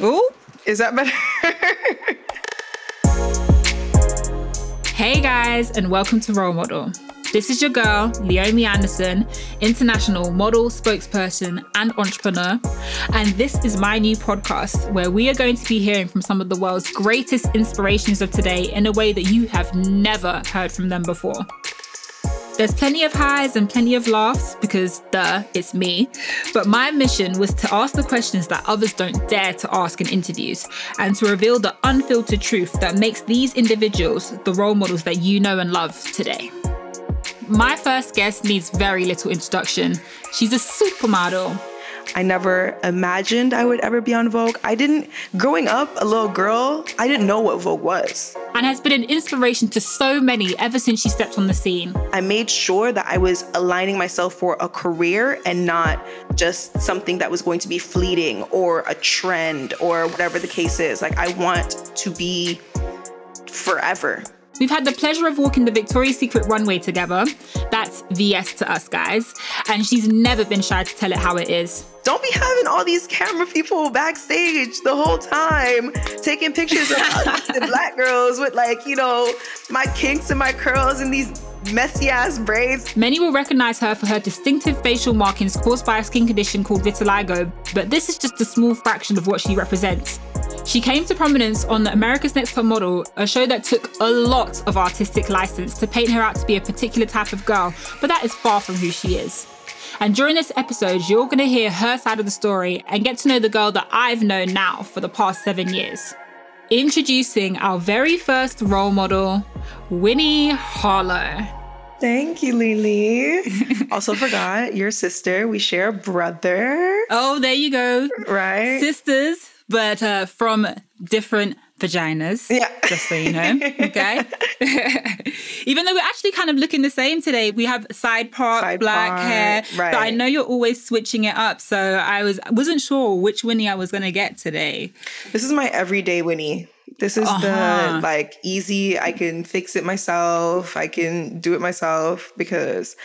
Ooh. Is that better? Hey guys, and welcome to Role Model. This is your girl, Leomie Anderson, international model, spokesperson, and entrepreneur. And this is my new podcast where we are going to be hearing from some of the world's greatest inspirations of today in a way that you have never heard from them before. There's plenty of highs and plenty of laughs because, duh, it's me. But my mission was to ask the questions that others don't dare to ask in interviews and to reveal the unfiltered truth that makes these individuals the role models that you know and love today. My first guest needs very little introduction. She's a supermodel. I never imagined I would ever be on Vogue. I didn't, growing up, a little girl, I didn't know what Vogue was. And has been an inspiration to so many ever since she stepped on the scene. I made sure that I was aligning myself for a career and not just something that was going to be fleeting or a trend or whatever the case is. Like, I want to be forever. We've had the pleasure of walking the Victoria's Secret runway together. That's VS to us guys. And she's never been shy to tell it how it is. Don't be having all these camera people backstage the whole time taking pictures of and black girls with like, you know, my kinks and my curls and these messy ass braids. Many will recognize her for her distinctive facial markings caused by a skin condition called vitiligo, but this is just a small fraction of what she represents. She came to prominence on America's Next Top Model, a show that took a lot of artistic license to paint her out to be a particular type of girl, but that is far from who she is. And during this episode, you're going to hear her side of the story and get to know the girl that I've known now for the past seven years. Introducing our very first role model, Winnie Harlow. Thank you, Lily. also forgot your sister. We share a brother, Oh, there you go. right? Sisters, but uh, from different vaginas. Yeah. Just so you know. Okay. Even though we're actually kind of looking the same today, we have side part, Side black part, hair. But I know you're always switching it up. So I was wasn't sure which Winnie I was gonna get today. This is my everyday Winnie. This is Uh-huh. the like easy. I can fix it myself. I can do it myself because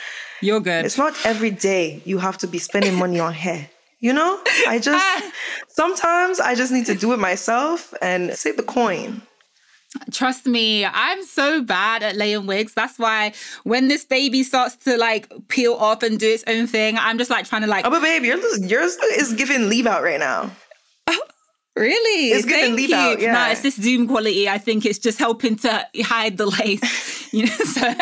You're good. it's not every day you have to be spending money on hair. You know, I just sometimes I just need to do it myself and save the coin. Trust me, I'm so bad at laying wigs. That's why when this baby starts to like peel off and do its own thing, I'm just like trying to like Oh, but babe, yours yours is giving leave out right now. Really? It's giving Thank leave you. out, yeah. No, it's this Zoom quality. I think it's just helping to hide the lace. you know, so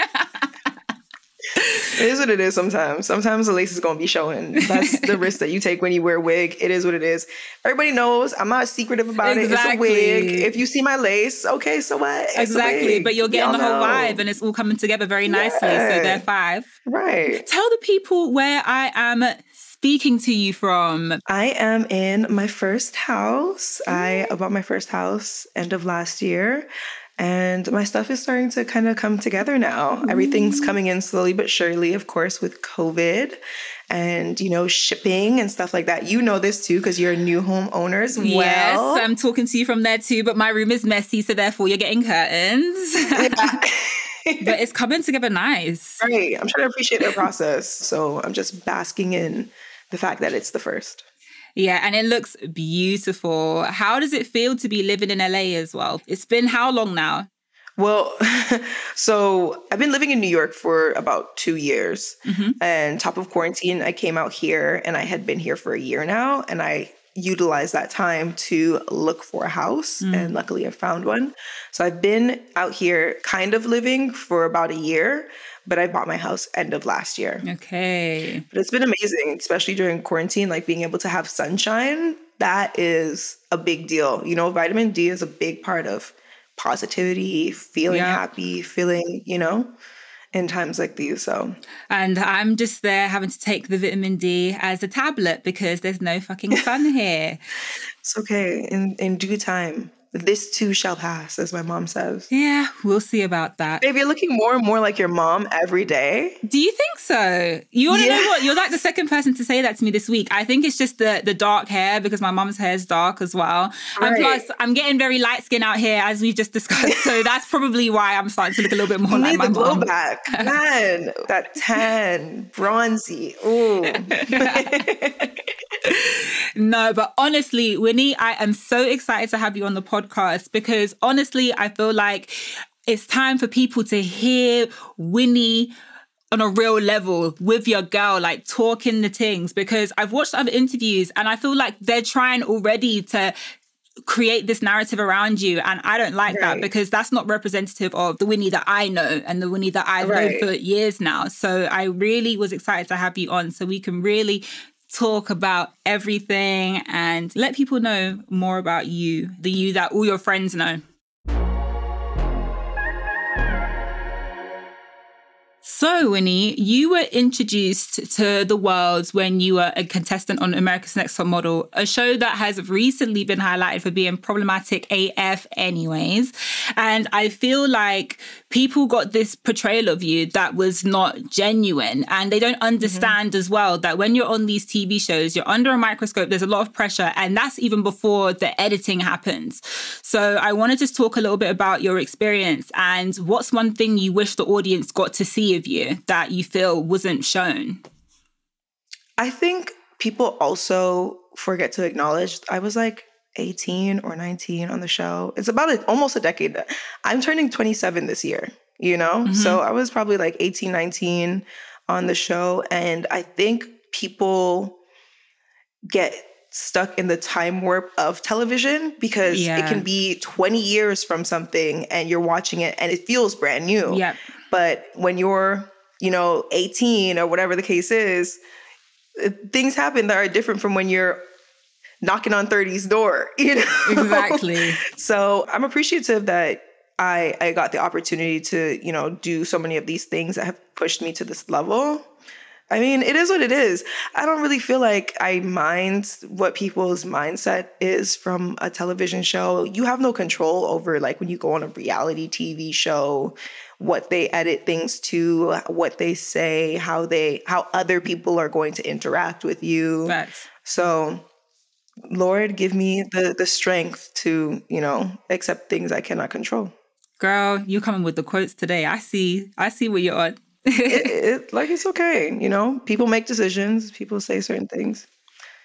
It is what it is sometimes. Sometimes the lace is gonna be showing. That's the risk that you take when you wear a wig. It is what it is. Everybody knows I'm not secretive about it. It's a wig. Exactly. If you see my lace, okay, so what? It's exactly. But you're getting Y'all the whole know. vibe and it's all coming together very nicely. So they're five. Right. Tell the people where I am speaking to you from. I am in my first house. I mm. bought my first house end of last year. And my stuff is starting to kind of come together now. Everything's mm-hmm. coming in slowly but surely, of course, with COVID and, you know, shipping and stuff like that. You know this too, because you're a new home owner as well. yes, I'm talking to you from there too, but my room is messy, so therefore you're getting curtains. but it's coming together nice. right. I'm trying to appreciate the process. So I'm just basking in the fact that it's the first. Yeah, and it looks beautiful. How does it feel to be living in LA as well? It's been how long now? Well, so I've been living in New York for about two years. Mm-hmm. And top of quarantine, I came out here and I had been here for a year now. And I utilized that time to look for a house. Mm. And luckily, I found one. So I've been out here kind of living for about a year, but I bought my house end of last year. Okay. But it's been amazing, especially during quarantine, like being able to have sunshine. That is a big deal. You know, vitamin D is a big part of positivity, feeling Yeah. happy, feeling, you know, in times like these. So, and I'm just there having to take the vitamin D as a tablet because there's no fucking sun here. It's okay. In in due time. This too shall pass, as my mom says. Yeah, we'll see about that. Babe, you're looking more and more like your mom every day. Do you think so? You want to yeah. know what? You're like the second person to say that to me this week. I think it's just the the dark hair because my mom's hair is dark as well. Right. And plus, I'm getting very light skin out here, as we've just discussed. So that's probably why I'm starting to look a little bit more like my mom. back, man. that tan, bronzy. Ooh. no, but honestly, Winnie, I am so excited to have you on the podcast because honestly, I feel like it's time for people to hear Winnie on a real level with your girl, like talking the things. Because I've watched other interviews and I feel like they're trying already to create this narrative around you. And I don't like right. that because that's not representative of the Winnie that I know and the Winnie that I've right. known for years now. So I really was excited to have you on so we can really talk about everything and let people know more about you, the you that all your friends know. So, Winnie, you were introduced to the world when you were a contestant on America's Next Top Model, a show that has recently been highlighted for being problematic AF, anyways. And I feel like people got this portrayal of you that was not genuine. And they don't understand mm-hmm. as well that when you're on these TV shows, you're under a microscope, there's a lot of pressure. And that's even before the editing happens. So, I want to just talk a little bit about your experience and what's one thing you wish the audience got to see of you that you feel wasn't shown? I think people also forget to acknowledge I was like 18 or 19 on the show. It's about a, almost a decade. I'm turning 27 this year, you know? Mm-hmm. So I was probably like 18, 19 on the show. And I think people get stuck in the time warp of television because yeah. it can be 20 years from something and you're watching it and it feels brand new. Yep. But when you're, you know, 18 or whatever the case is, uh, things happen that are different from when you're knocking on 30's door, you know? Exactly. so I'm appreciative that I I got the opportunity to, you know, do so many of these things that have pushed me to this level. I mean, it is what it is. I don't really feel like I mind what people's mindset is from a television show. You have no control over like when you go on a reality TV show, what they edit things to, what they say, how they how other people are going to interact with you. Facts. So Lord, give me the the strength to, you know, accept things I cannot control. Girl, you coming with the quotes today. I see I see where you're on it, it, like it's okay, you know. People make decisions. People say certain things.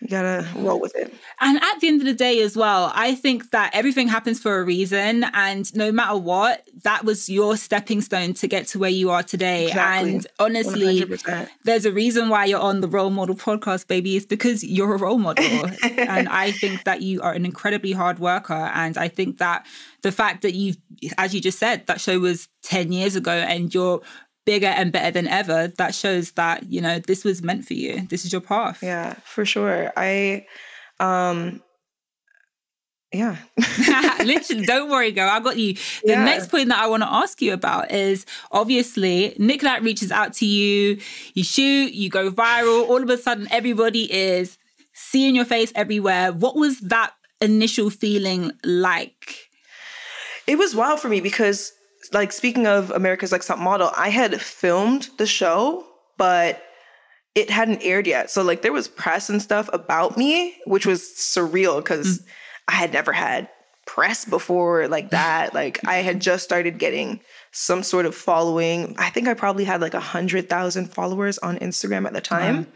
You gotta roll with it. And at the end of the day, as well, I think that everything happens for a reason, and no matter what, that was your stepping stone to get to where you are today. Exactly. And honestly, 100%. there's a reason why you're on the Role Model podcast, baby. It's because you're a role model, and I think that you are an incredibly hard worker. And I think that the fact that you, as you just said, that show was ten years ago, and you're bigger and better than ever, that shows that, you know, this was meant for you. This is your path. Yeah, for sure. I um yeah. Literally, don't worry, girl. I got you. The yeah. next point that I want to ask you about is obviously Nick Knight reaches out to you, you shoot, you go viral. All of a sudden, everybody is seeing your face everywhere. What was that initial feeling like? It was wild for me because like speaking of America's Next Top Model, I had filmed the show, but it hadn't aired yet. So like there was press and stuff about me, which was surreal because mm. I had never had press before like that. like I had just started getting some sort of following. I think I probably had like a hundred thousand followers on Instagram at the time.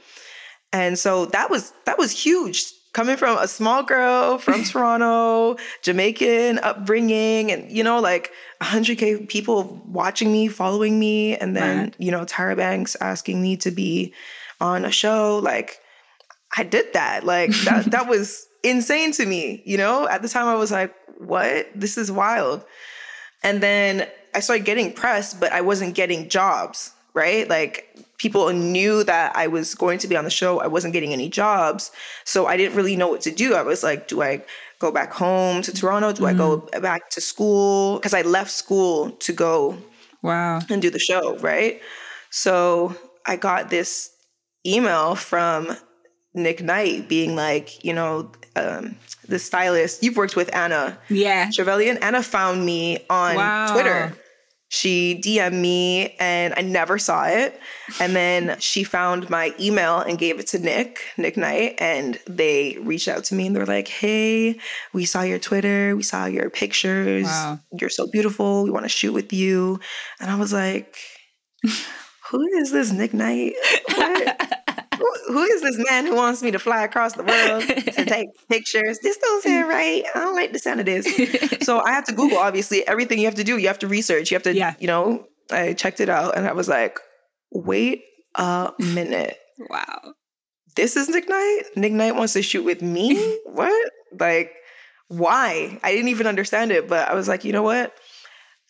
And so that was that was huge coming from a small girl from Toronto, Jamaican upbringing, and you know, like 100k people watching me, following me, and then right. you know, Tyra Banks asking me to be on a show. Like, I did that. Like that. that was insane to me. You know, at the time I was like, "What? This is wild." And then I started getting press, but I wasn't getting jobs. Right, like people knew that I was going to be on the show. I wasn't getting any jobs. So I didn't really know what to do. I was like, do I go back home to Toronto? Do mm-hmm. I go mm-hmm. back to school? Because I left school to go Wow. And do the show, right? So I got this email from Nick Knight being like, you know, um, the stylist you've worked with Anna. Yeah. Trevelyan. Anna found me on Wow. Twitter. She DM'd me and I never saw it. And then she found my email and gave it to Nick, Nick Knight. And they reached out to me and they're like, hey, we saw your Twitter, we saw your pictures. Wow. You're so beautiful. We want to shoot with you. And I was like, who is this Nick Knight? What? Who, who is this man who wants me to fly across the world to take pictures? This don't sound right. I don't like the sound of this. so I have to Google, obviously, everything you have to do. You have to research. You have to, Yeah. you know, I checked it out and I was like, wait a minute. Wow. This is Nick Knight? Nick Knight wants to shoot with me? what? Like, why? I didn't even understand it, but I was like, you know what?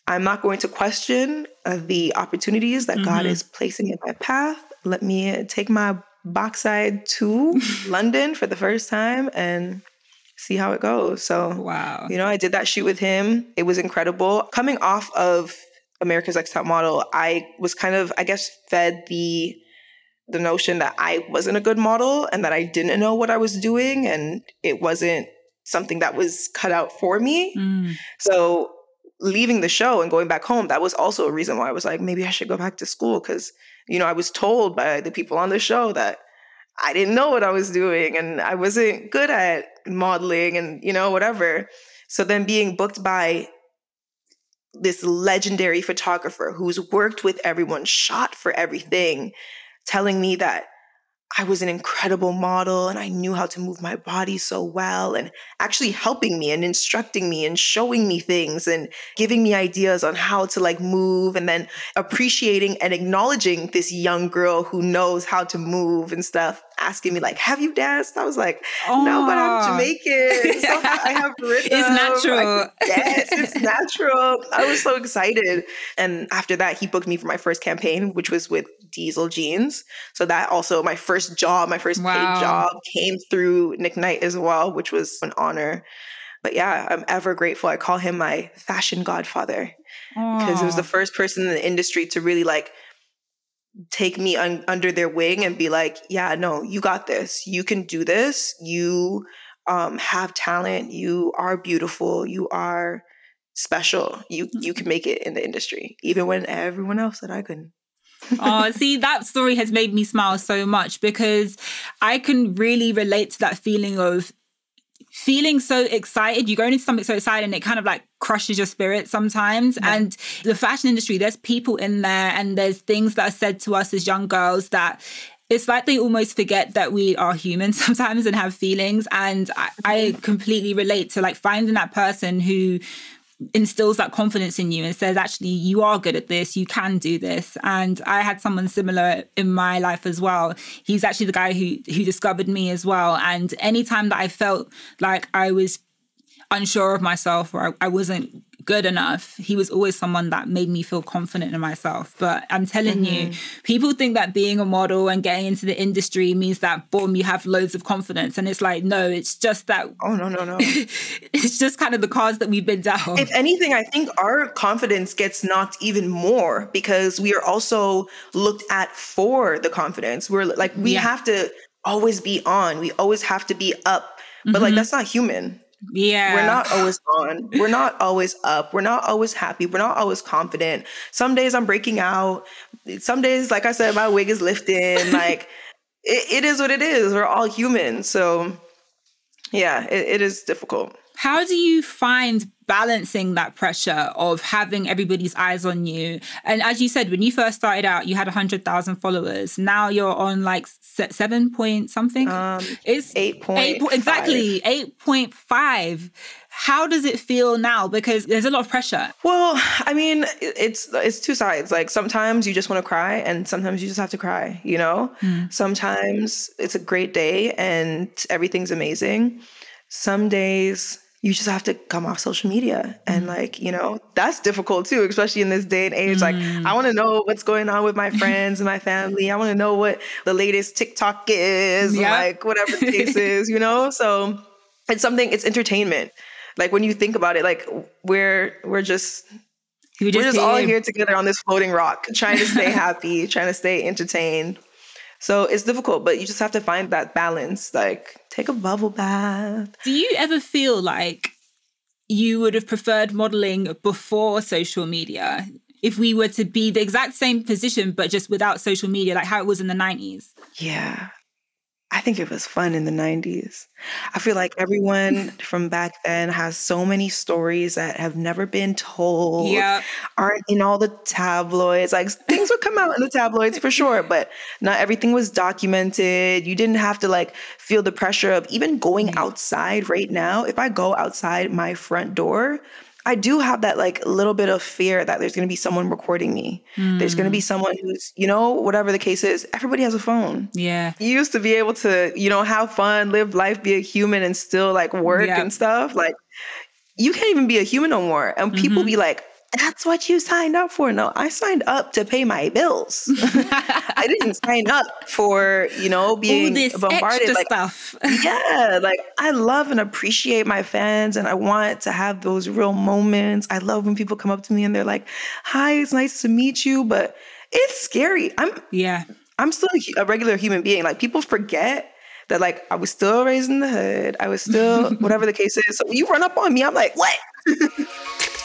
I'm not going to question uh, the opportunities that God Mhm. is placing in my path. Let me take my backside to London for the first time and see how it goes. So, Wow. you know, I did that shoot with him. It was incredible. Coming off of America's Next Top Model, I was kind of, I guess, fed the the notion that I wasn't a good model and that I didn't know what I was doing and it wasn't something that was cut out for me. Mm. So leaving the show and going back home, that was also a reason why I was like, maybe I should go back to school because, you know, I was told by the people on the show that I didn't know what I was doing and I wasn't good at modeling and, you know, whatever. So then being booked by this legendary photographer who's worked with everyone, shot for everything, telling me that I was an incredible model and I knew how to move my body so well and actually helping me and instructing me and showing me things and giving me ideas on how to like move and then appreciating and acknowledging this young girl who knows how to move and stuff asking me like have you danced? I was like no but I'm Jamaican. So I have rhythm. It's natural. Yes it's natural. I was so excited. And after that he booked me for my first campaign which was with Diesel Jeans. So that also my first job, my first Wow. paid job came through Nick Knight as well, which was an honor. But yeah, I'm ever grateful. I call him my fashion godfather because it was the first person in the industry to really like take me un- under their wing and be like, yeah, no, you got this. You can do this. You um, have talent. You are beautiful. You are special. You you can make it in the industry, even when everyone else said I couldn't. Oh, see, that story has made me smile so much because I can really relate to that feeling of feeling so excited. You go into something so excited and it kind of like crushes your spirit sometimes. And the fashion industry, there's people in there and there's things that are said to us as young girls that it's like they almost forget that we are human sometimes and have feelings. And I, I mm-hmm. completely relate to like finding that person who instills that confidence in you and says actually you are good at this. You can do this. And i had someone similar in my life as well. He's actually the guy who who discovered me as well. And anytime that i felt like i was unsure of myself or I, I wasn't good enough he was always someone that made me feel confident in myself but i'm telling you mm-hmm. people think that being a model and getting into the industry means that boom you have loads of confidence and it's like no it's just that Oh no no no. it's just kind of the cards that we've been dealt if anything, I think our confidence gets knocked even more because we are also looked at for the confidence. We're like, we Yeah. have to always be on. We always have to be up. But like, mm-hmm. that's not human. Yeah We're not always on. We're not always up. We're not always happy. We're not always confident. Some days I'm breaking out. Some days, like I said, my wig is lifting. Like, it, it is what it is. We're all human. So, yeah, it, it is difficult. How do you find balancing that pressure of having everybody's eyes on you? And as you said, when you first started out, you had 100,000 followers. Now you're on like seven point something. Um, it's eight point eight po- exactly 8.5. How does it feel now? Because there's a lot of pressure. Well, I mean, it's it's two sides. Like sometimes you just want to cry, and sometimes you just have to cry. You know, sometimes it's a great day and everything's amazing. Some days you just have to come off social media, and mm. like you know, that's difficult too, especially in this day and age. Like mm. I want to know what's going on with my friends and my family. I want to know what the latest TikTok is, Yeah. like whatever the case is. You know, so it's something. It's entertainment. Like when you think about it, like we're we're just We're just all here together on this floating rock, trying to stay happy, trying to stay entertained. So it's difficult, but you just have to find that balance. Like, take a bubble bath. Do you ever feel like you would have preferred modeling before social media? If we were to be the exact same position, but just without social media, like how it was in the 90s? Yeah. I think it was fun in the 90s. I feel like everyone from back then has so many stories that have never been told, yeah. aren't in all the tabloids. Like things would come out in the tabloids for sure, but not everything was documented. You didn't have to like feel the pressure of even going mm. outside right now. If I go outside my front door, I do have that like little bit of fear that there's going to be someone recording me. Mm. There's going to be someone who's, you know, whatever the case is, everybody has a phone. Yeah. You used to be able to, you know, have fun, live life, be a human and still like work and stuff. Like you can't even be a human no more. And people mm-hmm. be like, that's what you signed up for. No, I signed up to pay my bills. I didn't sign up for, you know, being bombarded. like, stuff. yeah, like I love and appreciate my fans and I want to have those real moments. I love when people come up to me and they're like, hi, it's nice to meet you, but it's scary. I'm yeah. I'm still a regular human being. Like people forget that like I was still raised in the hood. I was still whatever the case is. So when you run up on me, I'm like, what?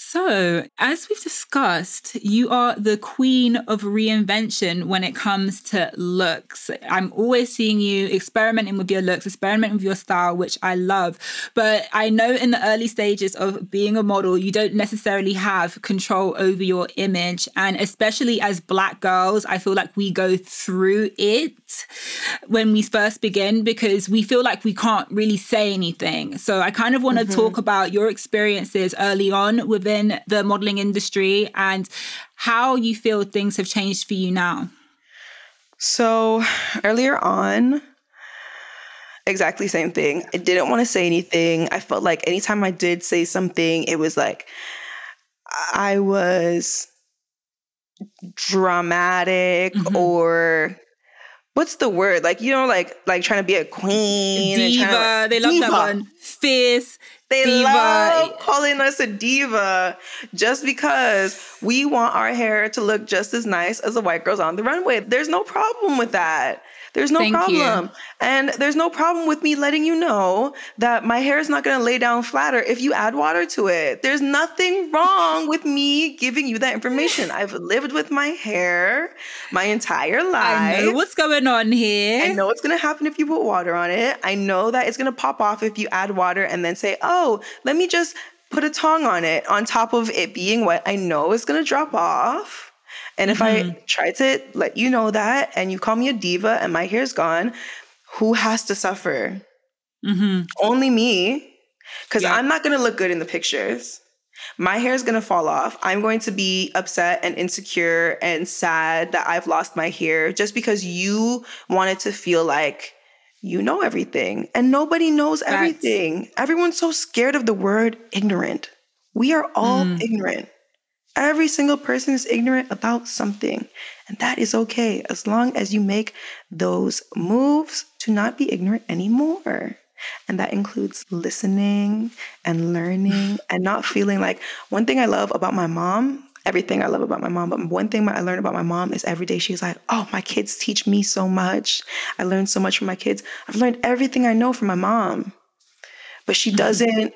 So, as we've discussed, you are the queen of reinvention when it comes to looks. I'm always seeing you experimenting with your looks, experimenting with your style, which I love. But I know in the early stages of being a model, you don't necessarily have control over your image. And especially as Black girls, I feel like we go through it when we first begin because we feel like we can't really say anything. So, I kind of want to mm-hmm. talk about your experiences early on with within the modeling industry and how you feel things have changed for you now. So, earlier on, exactly same thing. I didn't want to say anything. I felt like anytime I did say something, it was like I was dramatic mm-hmm. or what's the word? Like you know, like like trying to be a queen. Diva. To, they love diva. that one. Fierce. They diva. love calling us a diva just because we want our hair to look just as nice as the white girls on the runway. There's no problem with that. There's no Thank problem. You. And there's no problem with me letting you know that my hair is not going to lay down flatter if you add water to it. There's nothing wrong with me giving you that information. I've lived with my hair my entire life. I know what's going on here. I know what's going to happen if you put water on it. I know that it's going to pop off if you add water and then say, oh, let me just put a tongue on it on top of it being wet. I know it's going to drop off. And if Mm-hmm. I try to let you know that and you call me a diva and my hair's gone, who has to suffer? Only me. Because Mm-hmm. Yeah. I'm not going to look good in the pictures. My hair is going to fall off. I'm going to be upset and insecure and sad that I've lost my hair just because you wanted to feel like you know everything. And nobody knows everything. Everyone's so scared of the word ignorant. We are all Mm. ignorant. Every single person is ignorant about something. And that is okay as long as you make those moves to not be ignorant anymore. And that includes listening and learning and not feeling like one thing I love about my mom, everything I love about my mom, but one thing I learned about my mom is every day she's like, oh, my kids teach me so much. I learned so much from my kids. I've learned everything I know from my mom. But she mm-hmm. doesn't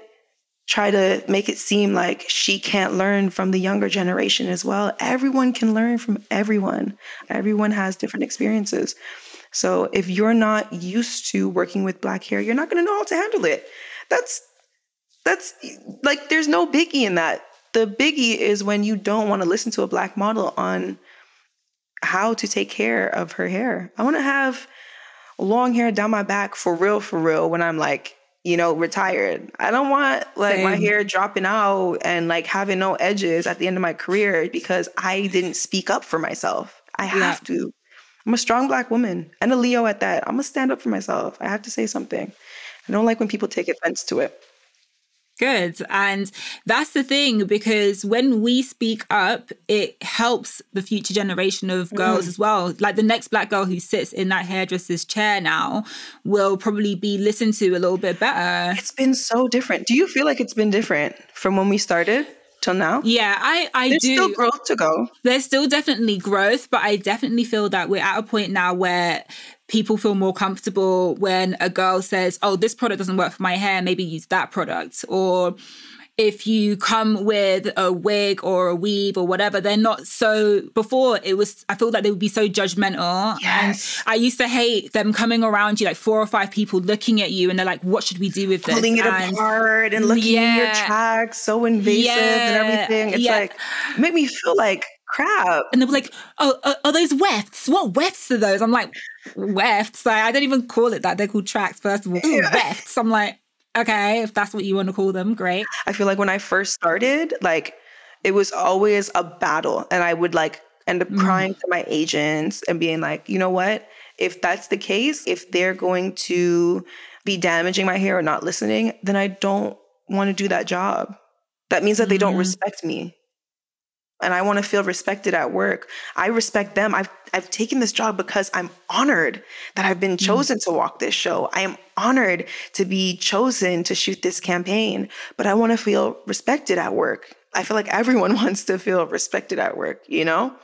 try to make it seem like she can't learn from the younger generation as well. Everyone can learn from everyone. Everyone has different experiences. So if you're not used to working with black hair, you're not going to know how to handle it. That's that's like there's no biggie in that. The biggie is when you don't want to listen to a black model on how to take care of her hair. I want to have long hair down my back for real for real when I'm like you know, retired. I don't want like my hair dropping out and like having no edges at the end of my career because I didn't speak up for myself. I have to. I'm a strong black woman and a Leo at that. I'm gonna stand up for myself. I have to say something. I don't like when people take offense to it. Good. And that's the thing, because when we speak up, it helps the future generation of mm. girls as well. Like the next black girl who sits in that hairdresser's chair now will probably be listened to a little bit better. It's been so different. Do you feel like it's been different from when we started till now? Yeah, I, I There's do. still growth to go. There's still definitely growth, but I definitely feel that we're at a point now where people feel more comfortable when a girl says, Oh, this product doesn't work for my hair, maybe use that product. Or if you come with a wig or a weave or whatever, they're not so. Before it was, I feel like they would be so judgmental. Yes. And I used to hate them coming around you, like four or five people looking at you, and they're like, What should we do with this? Pulling it And- apart and looking at your Yeah. tracks, so invasive and everything. It's yeah. like make me feel like crap. And they were like, "Oh, are, are those wefts? What wefts are those?" I'm like, "Wefts? Like, I don't even call it that. They're called tracks. First of all, Ooh, wefts." I'm like, "Okay, if that's what you want to call them, great." I feel like when I first started, like it was always a battle. And I would like end up mm. crying to my agents and being like, you know what? If that's the case, if they're going to be damaging my hair or not listening, then I don't want to do that job. That means that they don't mm. respect me. And I want to feel respected at work. I respect them. I've I've taken this job because I'm honored that I've been chosen to walk this show. I am honored to be chosen to shoot this campaign, but I want to feel respected at work. I feel like everyone wants to feel respected at work, you know?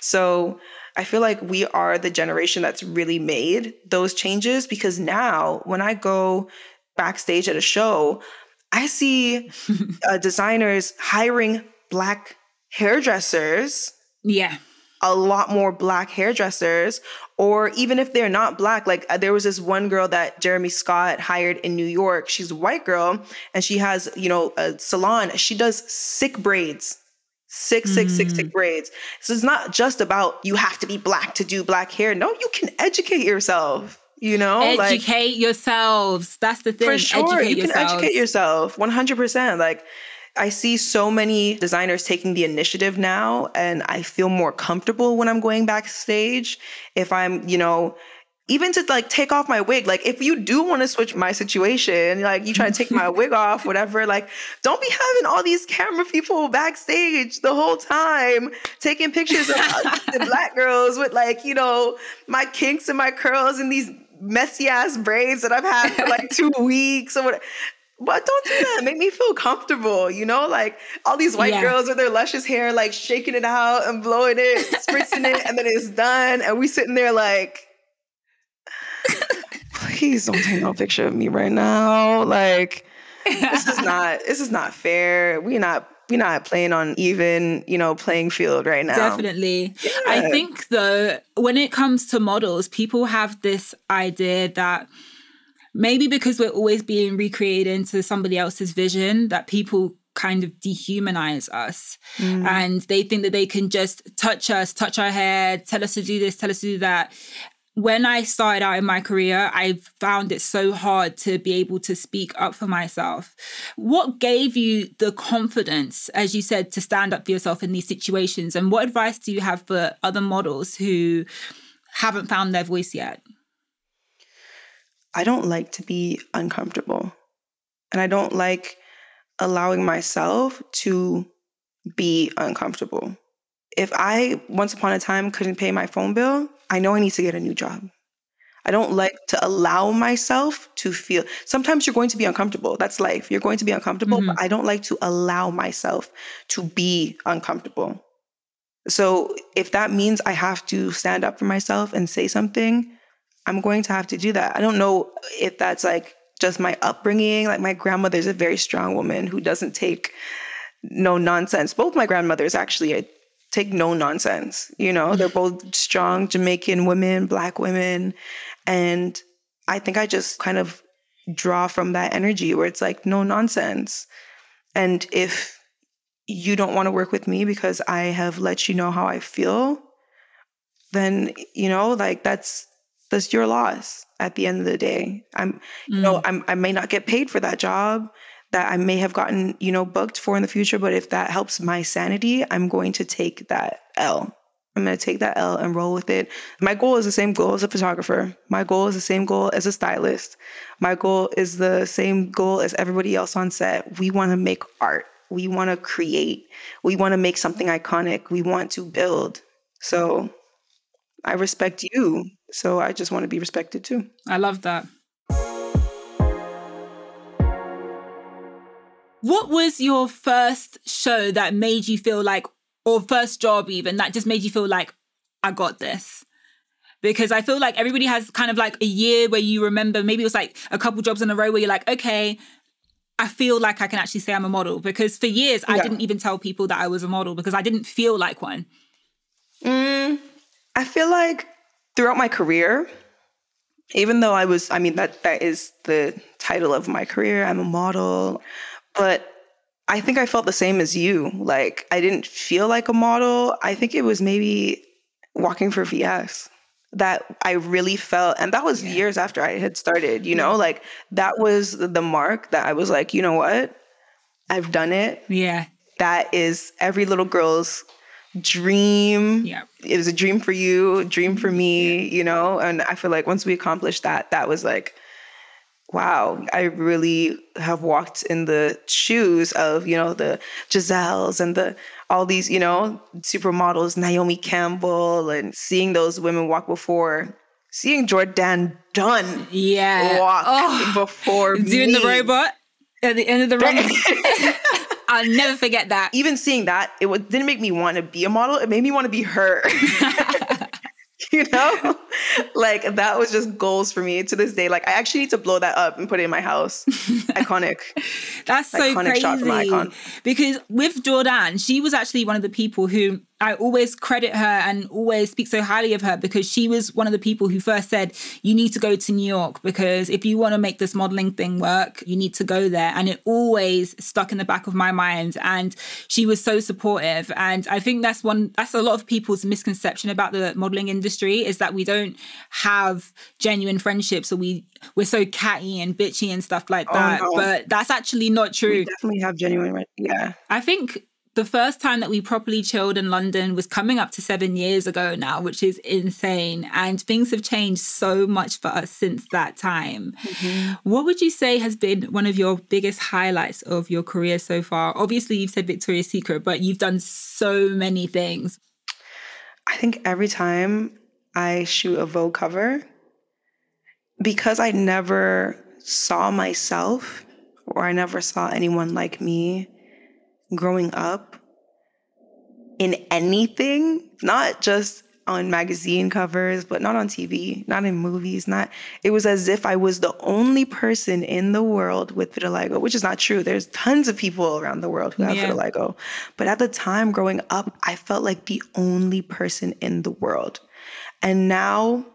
So I feel like we are the generation that's really made those changes because now when I go backstage at a show, I see uh, designers hiring black hairdressers Yeah, a lot more black hairdressers or even if they're not black like uh, there was this one girl that jeremy scott hired in new york. She's a white girl and she has you know a salon. She does sick braids. Sick sick sick sick braids. So it's not just about you have to be black to do black hair. No you can educate yourself you know? Like educate yourselves. That's the thing. for sure Educate you can educate yourself 100% like i see so many designers taking the initiative now and i feel more comfortable when i'm going backstage if i'm you know even to like take off my wig like if you do want to switch my situation like you try to take my wig off whatever like don't be having all these camera people backstage the whole time taking pictures of the black girls with like you know my kinks and my curls and these messy ass braids that I've had for like two weeks or whatever. But don't do that. Make me feel comfortable, you know? Like all these white Yeah. girls with their luscious hair, like shaking it out and blowing it, spritzing it, and then it's done. And we sitting there like, please don't take no picture of me right now. Like, this is not, this is not fair. We're not, we're not playing on even, you know, playing field right now. Definitely. I think though, when it comes to models, people have this idea that maybe because we're always being recreated into somebody else's vision, that people kind of dehumanize us. Mm. And they think that they can just touch us, touch our hair, tell us to do this, tell us to do that. When I started out in my career, I found it so hard to be able to speak up for myself. What gave you the confidence, as you said, to stand up for yourself in these situations? And what advice do you have for other models who haven't found their voice yet? I don't like to be uncomfortable. And I don't like allowing myself to be uncomfortable. If I once upon a time couldn't pay my phone bill, I know I need to get a new job. I don't like to allow myself to feel. Sometimes you're going to be uncomfortable. That's life. You're going to be uncomfortable, but mm-hmm. I don't like to allow myself to be uncomfortable. So if that means I have to stand up for myself and say something, I'm going to have to do that. I don't know if that's like just my upbringing. Like my grandmother's a very strong woman who doesn't take no nonsense. Both my grandmothers actually take no nonsense. You know, they're mm. both strong Jamaican women, black women. And I think I just kind of draw from that energy where it's like no nonsense. And if you don't want to work with me because I have let you know how I feel, then you know, like that's that's your loss at the end of the day. I'm you know, mm. I'm I may not get paid for that job that I may have gotten, you know, booked for in the future, but if that helps my sanity, I'm going to take that L. I'm going to take that L and roll with it. My goal is the same goal as a photographer. My goal is the same goal as a stylist. My goal is the same goal as everybody else on set. We want to make art. We want to create. We want to make something iconic. We want to build. So I respect you. So I just want to be respected too. I love that. What was your first show that made you feel like, or first job even, that just made you feel like, I got this? Because I feel like everybody has kind of like a year where you remember, maybe it was like a couple jobs in a row where you're like, okay, I feel like I can actually say I'm a model. Because for years, I didn't even tell people that I was a model because I didn't feel like one. Mm, I feel like throughout my career, even though I was, I mean, that that is the title of my career. I'm a model, but I think I felt the same as you. Like I didn't feel like a model. I think it was maybe walking for VS that I really felt, and that was years after I had started. You know, like that was the mark that I was like, you know what, I've done it Yeah. that is every little girl's dream. Yeah. It was a dream for you, dream for me, you know? And I feel like once we accomplished that, that was like, wow, I really have walked in the shoes of, you know, the Giseles and the all these, you know, supermodels, Naomi Campbell, and seeing those women walk before, seeing Jourdan Dunn Yeah. walk Oh, before doing the me. robot at the end of the run. I'll never forget that. even seeing that, it didn't make me want to be a model. It made me want to be her. you know, like that was just goals for me to this day. Like I actually need to blow that up and put it in my house. Iconic. That's so Iconic crazy. shot from Icon. Because with Jourdan, she was actually one of the people who I always credit her and always speak so highly of her because she was one of the people who first said, You need to go to New York because if you want to make this modeling thing work, you need to go there. And it always stuck in the back of my mind. And she was so supportive. And I think that's one, that's a lot of people's misconception about the modeling industry is that we don't have genuine friendships or we, we're so catty and bitchy and stuff like oh, that. no. But that's actually not true. We definitely have genuine. Yeah. I think the first time that we properly chilled in London was coming up to seven years ago now, which is insane. And things have changed so much for us since that time. Mm-hmm. What would you say has been one of your biggest highlights of your career so far? Obviously, you've said Victoria's Secret, but you've done so many things. I think every time I shoot a Vogue cover, because I never saw myself or I never saw anyone like me growing up in anything, not just on magazine covers, but not on TV, not in movies, not it was as if I was the only person in the world with vitiligo, which is not true. There's tons of people around the world who have Yeah. vitiligo. But at the time growing up, I felt like the only person in the world. And now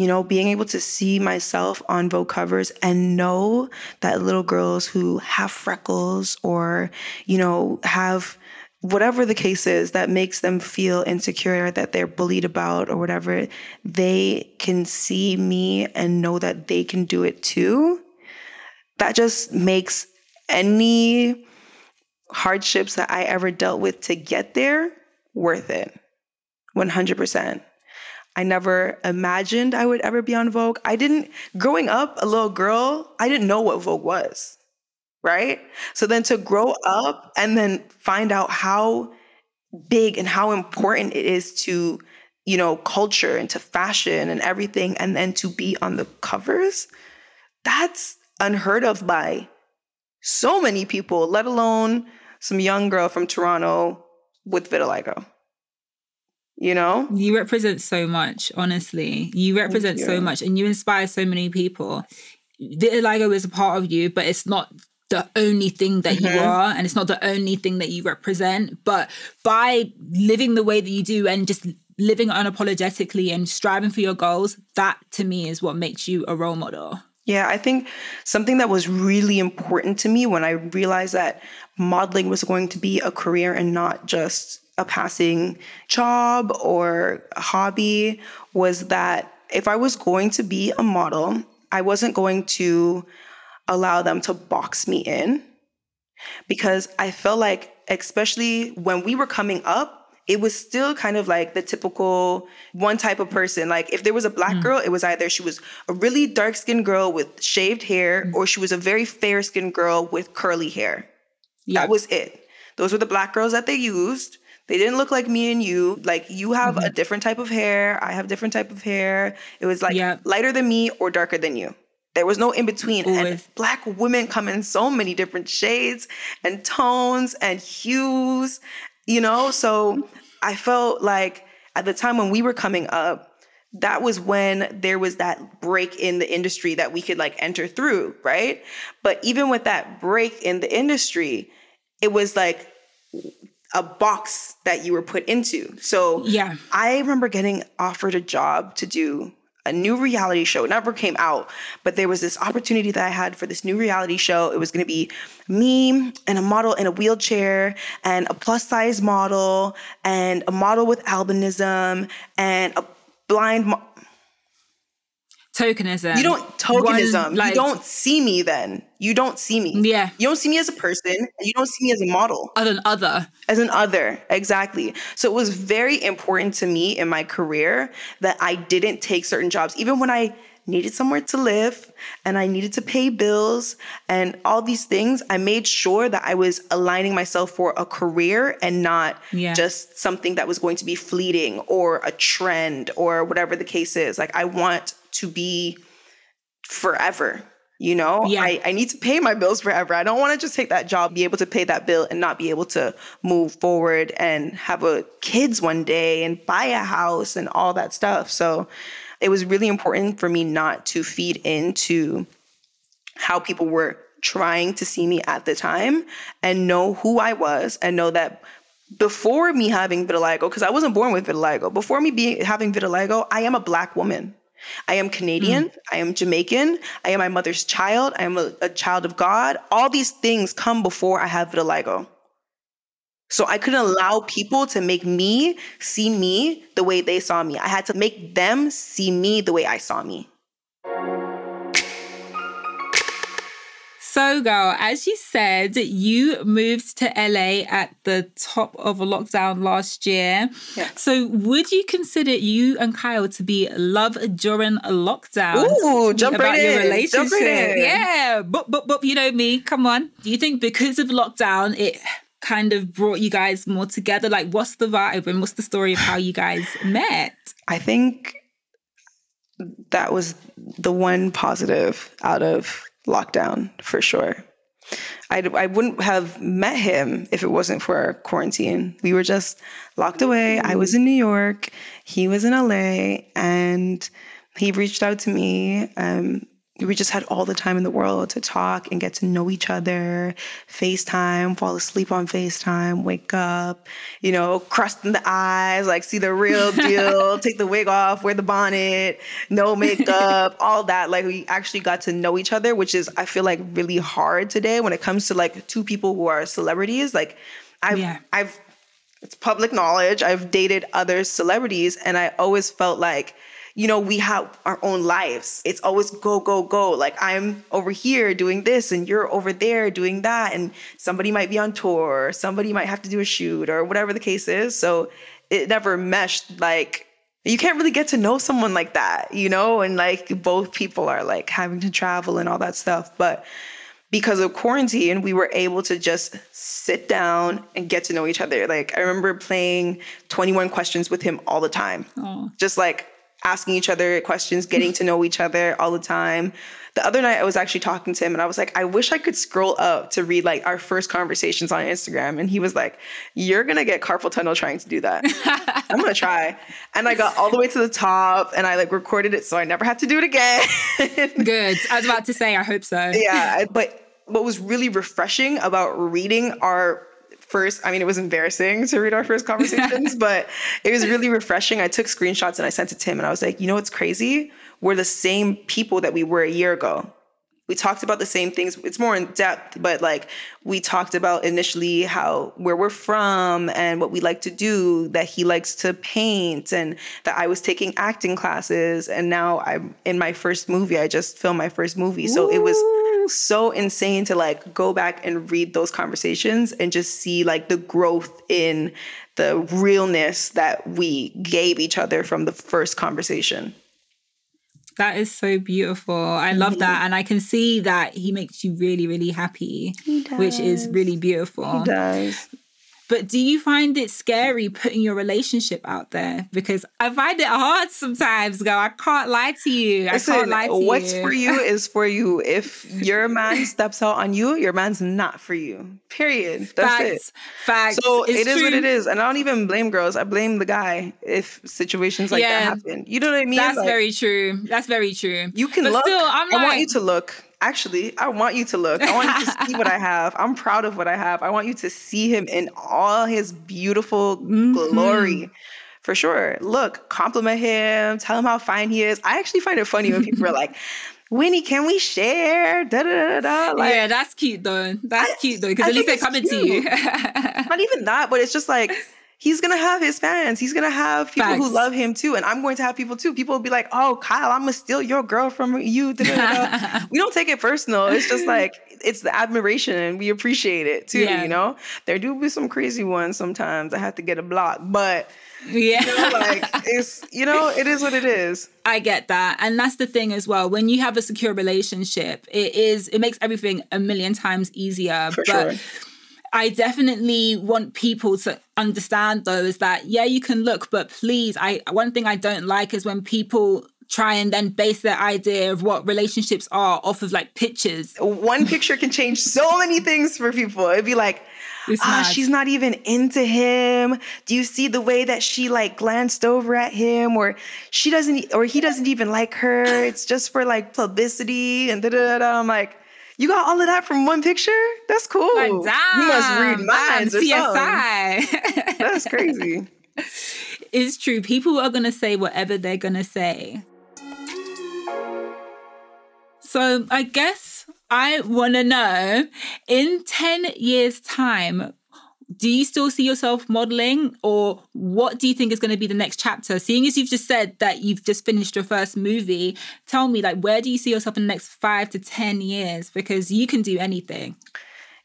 you know, being able to see myself on Vogue covers and know that little girls who have freckles or, you know, have whatever the case is that makes them feel insecure or that they're bullied about or whatever, they can see me and know that they can do it too. That just makes any hardships that I ever dealt with to get there worth it. 100%. I never imagined I would ever be on Vogue. I didn't, growing up a little girl, I didn't know what Vogue was, right? So then to grow up and then find out how big and how important it is to, you know, culture and to fashion and everything, and then to be on the covers, that's unheard of by so many people, let alone some young girl from Toronto with vitiligo you know? You represent so much honestly. You represent you. so much and you inspire so many people. Vitiligo is a part of you but it's not the only thing that mm-hmm. you are and it's not the only thing that you represent. But by living the way that you do and just living unapologetically and striving for your goals that to me is what makes you a role model. Yeah, I think something that was really important to me when I realized that modeling was going to be a career and not just a passing job or a hobby was that if I was going to be a model, I wasn't going to allow them to box me in because I felt like, especially when we were coming up, it was still kind of like the typical one type of person. Like if there was a black mm. girl, it was either she was a really dark skinned girl with shaved hair mm. or she was a very fair skinned girl with curly hair. That was it. Those were the black girls that they used. They didn't look like me and you. Like you have mm-hmm. a different type of hair. I have different type of hair. It was like yep. lighter than me or darker than you. There was no in between. And black women come in so many different shades and tones and hues, you know? So I felt like at the time when we were coming up, that was when there was that break in the industry that we could like enter through, right? But even with that break in the industry, it was like a box that you were put into. So yeah, I remember getting offered a job to do a new reality show. It never came out, but there was this opportunity that I had for this new reality show. It was going to be me and a model in a wheelchair and a plus size model and a model with albinism and a blind mo- tokenism. You don't tokenism. One, like, you don't see me then. You don't see me. Yeah. You don't see me as a person. You don't see me as a model. As an other. As an other. Exactly. So it was very important to me in my career that I didn't take certain jobs, even when I needed somewhere to live and I needed to pay bills and all these things, I made sure that I was aligning myself for a career and not yeah. just something that was going to be fleeting or a trend or whatever the case is. Like I want to be forever. You know, yeah. I, I need to pay my bills forever. I don't want to just take that job, be able to pay that bill and not be able to move forward and have a kids one day and buy a house and all that stuff. So it was really important for me not to feed into how people were trying to see me at the time and know who I was and know that before me having vitiligo, because I wasn't born with vitiligo, before me being having vitiligo, I am a black woman. I am Canadian. Mm. I am Jamaican. I am my mother's child. I am a, a, child of God. All these things come before I have vitiligo. So I couldn't allow people to make me see me the way they saw me. I had to make them see me the way I saw me. So, girl, as you said, you moved to LA at the top of a lockdown last year. Yeah. So, would you consider you and Kyle to be love during a lockdown? Ooh, jump about right your in. relationship. Jump right in. Yeah, but but but you know me. Come on. Do you think because of lockdown it kind of brought you guys more together? Like, what's the vibe and what's the story of how you guys met? I think that was the one positive out of lockdown for sure. I, I wouldn't have met him if it wasn't for quarantine. We were just locked away. I was in New York, he was in LA, and he reached out to me. Um, we just had all the time in the world to talk and get to know each other, FaceTime, fall asleep on FaceTime, wake up, you know, crust in the eyes, like see the real deal, take the wig off, wear the bonnet, no makeup, all that. Like we actually got to know each other, which is, I feel like, really hard today when it comes to like two people who are celebrities. Like I've, Yeah. I've, it's public knowledge. I've dated other celebrities and I always felt like, you know, we have our own lives. It's always go, go, go. Like I'm over here doing this and you're over there doing that. And somebody might be on tour, or somebody might have to do a shoot or whatever the case is. So it never meshed like you can't really get to know someone like that, you know? And like both people are like having to travel and all that stuff. But because of quarantine, we were able to just sit down and get to know each other. Like I remember playing 21 questions with him all the time. Just like asking each other questions, getting to know each other all the time. The other night I was actually talking to him and I was like, I wish I could scroll up to read like our first conversations on Instagram. And he was like, You're gonna get carpal tunnel trying to do that. I'm gonna try. And I got all the way to the top and I like recorded it so I never had to do it again. Good. I was about to say, I hope so. yeah but what was really refreshing about reading our first i mean it was embarrassing to read our first conversations but it was really refreshing. I took screenshots and i sent it to him and i was like you know what's crazy? We're the same people that we were a year ago. We talked about the same things. It's more in depth but like we talked about initially how where we're from and what we like to do that he likes to paint and that i was taking acting classes. And now i'm in my first movie. I just filmed my first movie. So it was so insane to like go back and read those conversations and just see like the growth in the realness that we gave each other from the first conversation That is so beautiful. I love that. Mm-hmm. And I can see that he makes you really, really happy, which is really beautiful. does But do you find it scary putting your relationship out there? Because I find it hard sometimes, girl. I can't lie to you. I Listen, can't lie to what's you. What's for you is for you. If your man steps out on you, your man's not for you. Period. That's Facts. it. Facts. So It's it is what it is. And I don't even blame girls. I blame the guy if situations like Yeah. that happen. You know what I mean? That's Like, very true. That's very true. You can but look. Still, I'm I like, want you to look. Actually, I want you to look. I want you to see what I have. I'm proud of what I have. I want you to see him in all his beautiful Mm-hmm. glory. For sure. Look, compliment him, tell him how fine he is. I actually find it funny when people are like, Winnie, can we share? Da da da da. Like, yeah, that's cute though. That's I- cute though, because at least they're coming it's to you. not even that, but it's just like he's gonna have his fans. He's gonna have people who love him too, and I'm going to have people too. People will be like, "Oh, Kyle, I'm gonna steal your girl from you." da, da, da, da." we don't take it personal. It's just like it's the admiration, and we appreciate it too. Yeah. You know, there do be some crazy ones sometimes. I have to get a block, but yeah. you know, like it's you know, it is what it is. I get that. And that's the thing as well. When you have a secure relationship, it is it makes everything a million times easier. For but sure. I definitely want people to understand though is that yeah, you can look, but please, I one thing I don't like is when people try and then base their idea of what relationships are off of like pictures. one picture can change so many things for people. It'd be like, ah, mad. she's not even into him. Do you see the way that she like glanced over at him, or she doesn't, or he doesn't even like her? It's just for like publicity and da da. da. I'm like, you got all of that from one picture? That's cool. You must read minds or damn, something. CSI. That's crazy. it's true. People are going to say whatever they're going to say. So I guess I want to know in 10 years' time, do you still see yourself modeling or what do you think is going to be the next chapter? Seeing as you've just said that you've just finished your first movie, tell me, like, where do you see yourself in the next five to 10 years? Because you can do anything.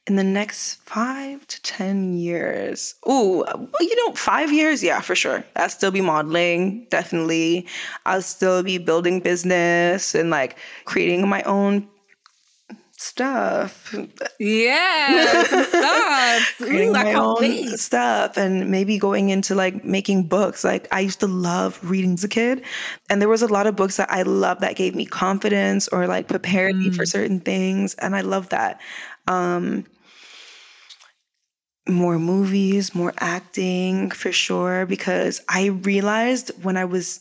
in the next five to 10 years. Oh, well, you know, five years, yeah, for sure. I'll still be modeling, definitely. I'll still be building business and like creating my own stuff. Yeah, stuff. Ooh, my own wait. stuff and maybe going into like making books. Like I used to love reading as a kid. And there was a lot of books that I loved that gave me confidence or like prepared me Mm. for certain things. And I love that. Um more movies, more acting for sure, because I realized when I was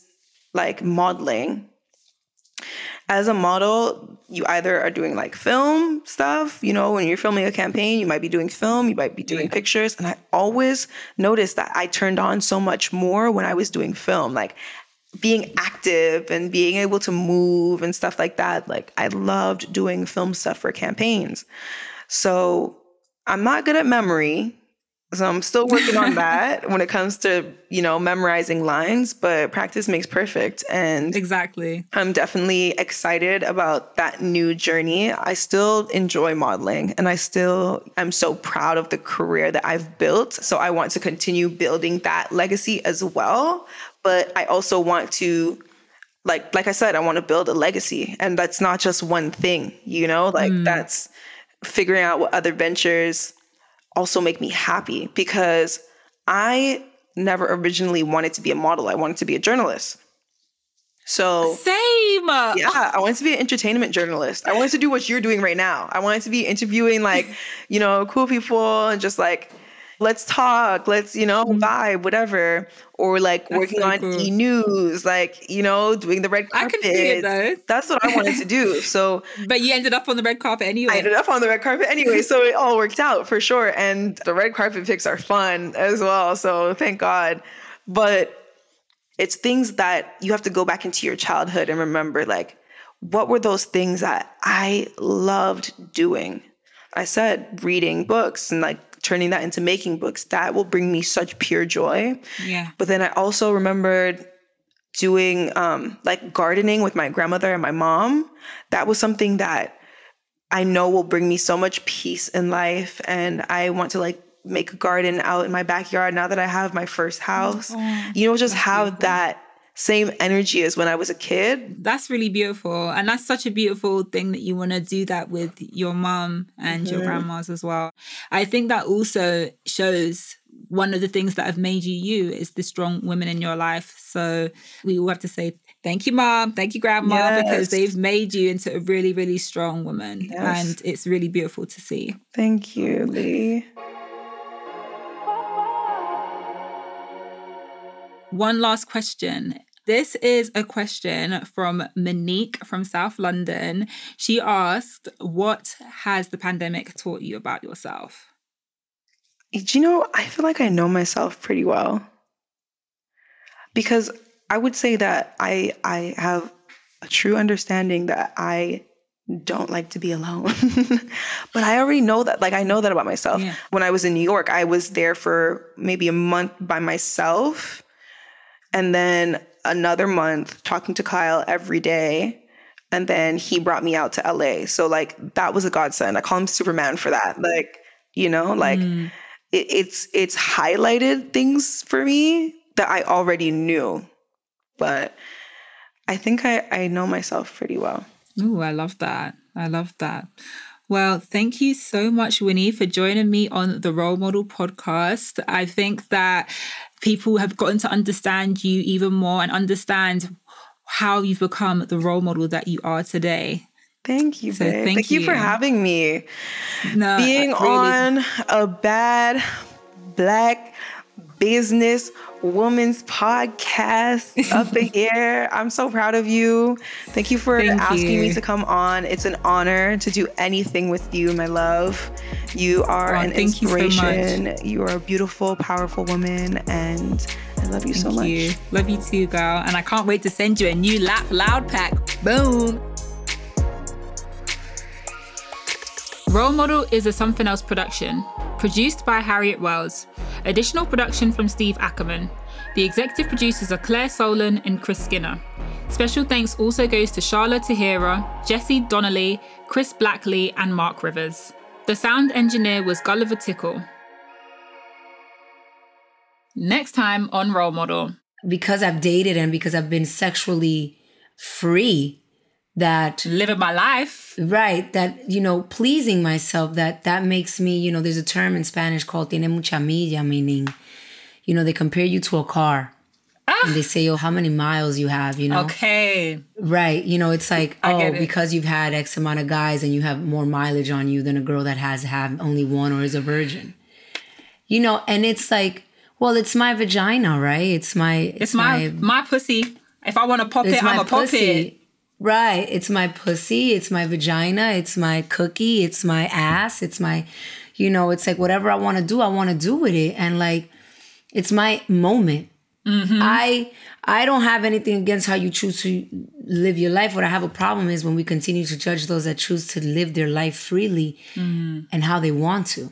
like modeling, as a model, you either are doing like film stuff, you know, when you're filming a campaign, you might be doing film, you might be doing pictures. And I always noticed that I turned on so much more when I was doing film, like being active and being able to move and stuff like that. Like I loved doing film stuff for campaigns. So I'm not good at memory. So I'm still working on that when it comes to, you know, memorizing lines, but practice makes perfect. And Exactly. I'm definitely excited about that new journey. I still enjoy modeling and I still am so proud of the career that I've built. So I want to continue building that legacy as well. But I also want to like like I said, I want to build a legacy. And that's not just one thing, you know? Like hmm. that's figuring out what other ventures also make me happy because I never originally wanted to be a model. I wanted to be a journalist. So Same. yeah, I wanted to be an entertainment journalist. I wanted to do what you're doing right now. I wanted to be interviewing like, you know, cool people and just like, let's talk, let's, you know, mm-hmm. vibe, whatever. Or like working so on cool. e news, like, you know, doing the red carpet. I can see it, though. That's what I wanted to do. So But you ended up on the red carpet anyway. I ended up on the red carpet anyway, so it all worked out for sure. And the red carpet pics are fun as well, so thank God. But it's things that you have to go back into your childhood and remember like what were those things that I loved doing? I said reading books and like turning that into making books. That will bring me such pure joy. Yeah. But then I also remembered doing um, like gardening with my grandmother and my mom. That was something that I know will bring me so much peace in life. And I want to like make a garden out in my backyard now that I have my first house. you know, just have that same energy as when I was a kid. That's really beautiful. And that's such a beautiful thing that you want to do that with your mom and your mm-hmm. grandmas as well. I think that also shows one of the things that have made you you is the strong women in your life. So we all have to say thank you, mom, thank you, grandma, because they've made you into a really, really strong woman. Yes. And it's really beautiful to see. Thank you, Lee. One last question. This is a question from Monique from South London. She asked, What has the pandemic taught you about yourself? Do you know, I feel like I know myself pretty well. Because I would say that I I have a true understanding that I don't like to be alone. but I already know that. Like I know that about myself. Yeah. When I was in New York, I was there for maybe a month by myself. And then another month talking to Kyle every day. And then he brought me out to LA. So like that was a godsend. I call him Superman for that. Like, you know, like Mm. it, it's it's highlighted things for me that I already knew. But I think I, I know myself pretty well. Ooh, I love that. I love that. Well, thank you so much, Winnie, for joining me on the Role Model podcast. I think that people have gotten to understand you even more and understand how you've become the role model that you are today. Thank you, So thank Thank, you. for having me. No, Being really- on a bad black business woman's podcast up in here. I'm so proud of you. Thank you for Thank asking me to come on. It's an honor to do anything with you, my love. You are Oh, an thank you so inspiration. You, are a beautiful, powerful woman, and I love you so Thank much. you. Love you too, girl. And I can't wait to send you a new Laugh Loud pack. Boom. Role Model is a Something Else production, produced by Harriet Wells. Additional production from Steve Ackerman. The executive producers are Claire Solon and Chris Skinner. Special thanks also goes to Charlotte Tahira, Jesse Donnelly, Chris Blackley, and Mark Rivers. The sound engineer was Gulliver Tickle. Next time on Role Model. because I've dated and because I've been sexually free that living my life. right that you know pleasing myself that that makes me you know there's a term in Spanish called tiene mucha milla meaning you know they compare you to a car ah. and they say oh how many miles you have you know Okay. right you know it's like oh it. because you've had x amount of guys and you have more mileage on you than a girl that has have only one or is a virgin you know and it's like well it's my vagina right it's my It's my my pussy. If I want to pop it, I'm a pop pussy. it. Right. It's my pussy. It's my vagina. It's my cookie. It's my ass. It's my, you know, it's like whatever I want to do, I want to do with it. And like, it's my moment. Mm-hmm. I I don't have anything against how you choose to live your life. What I have a problem is when we continue to judge those that choose to live their life freely mm-hmm. and how they want to.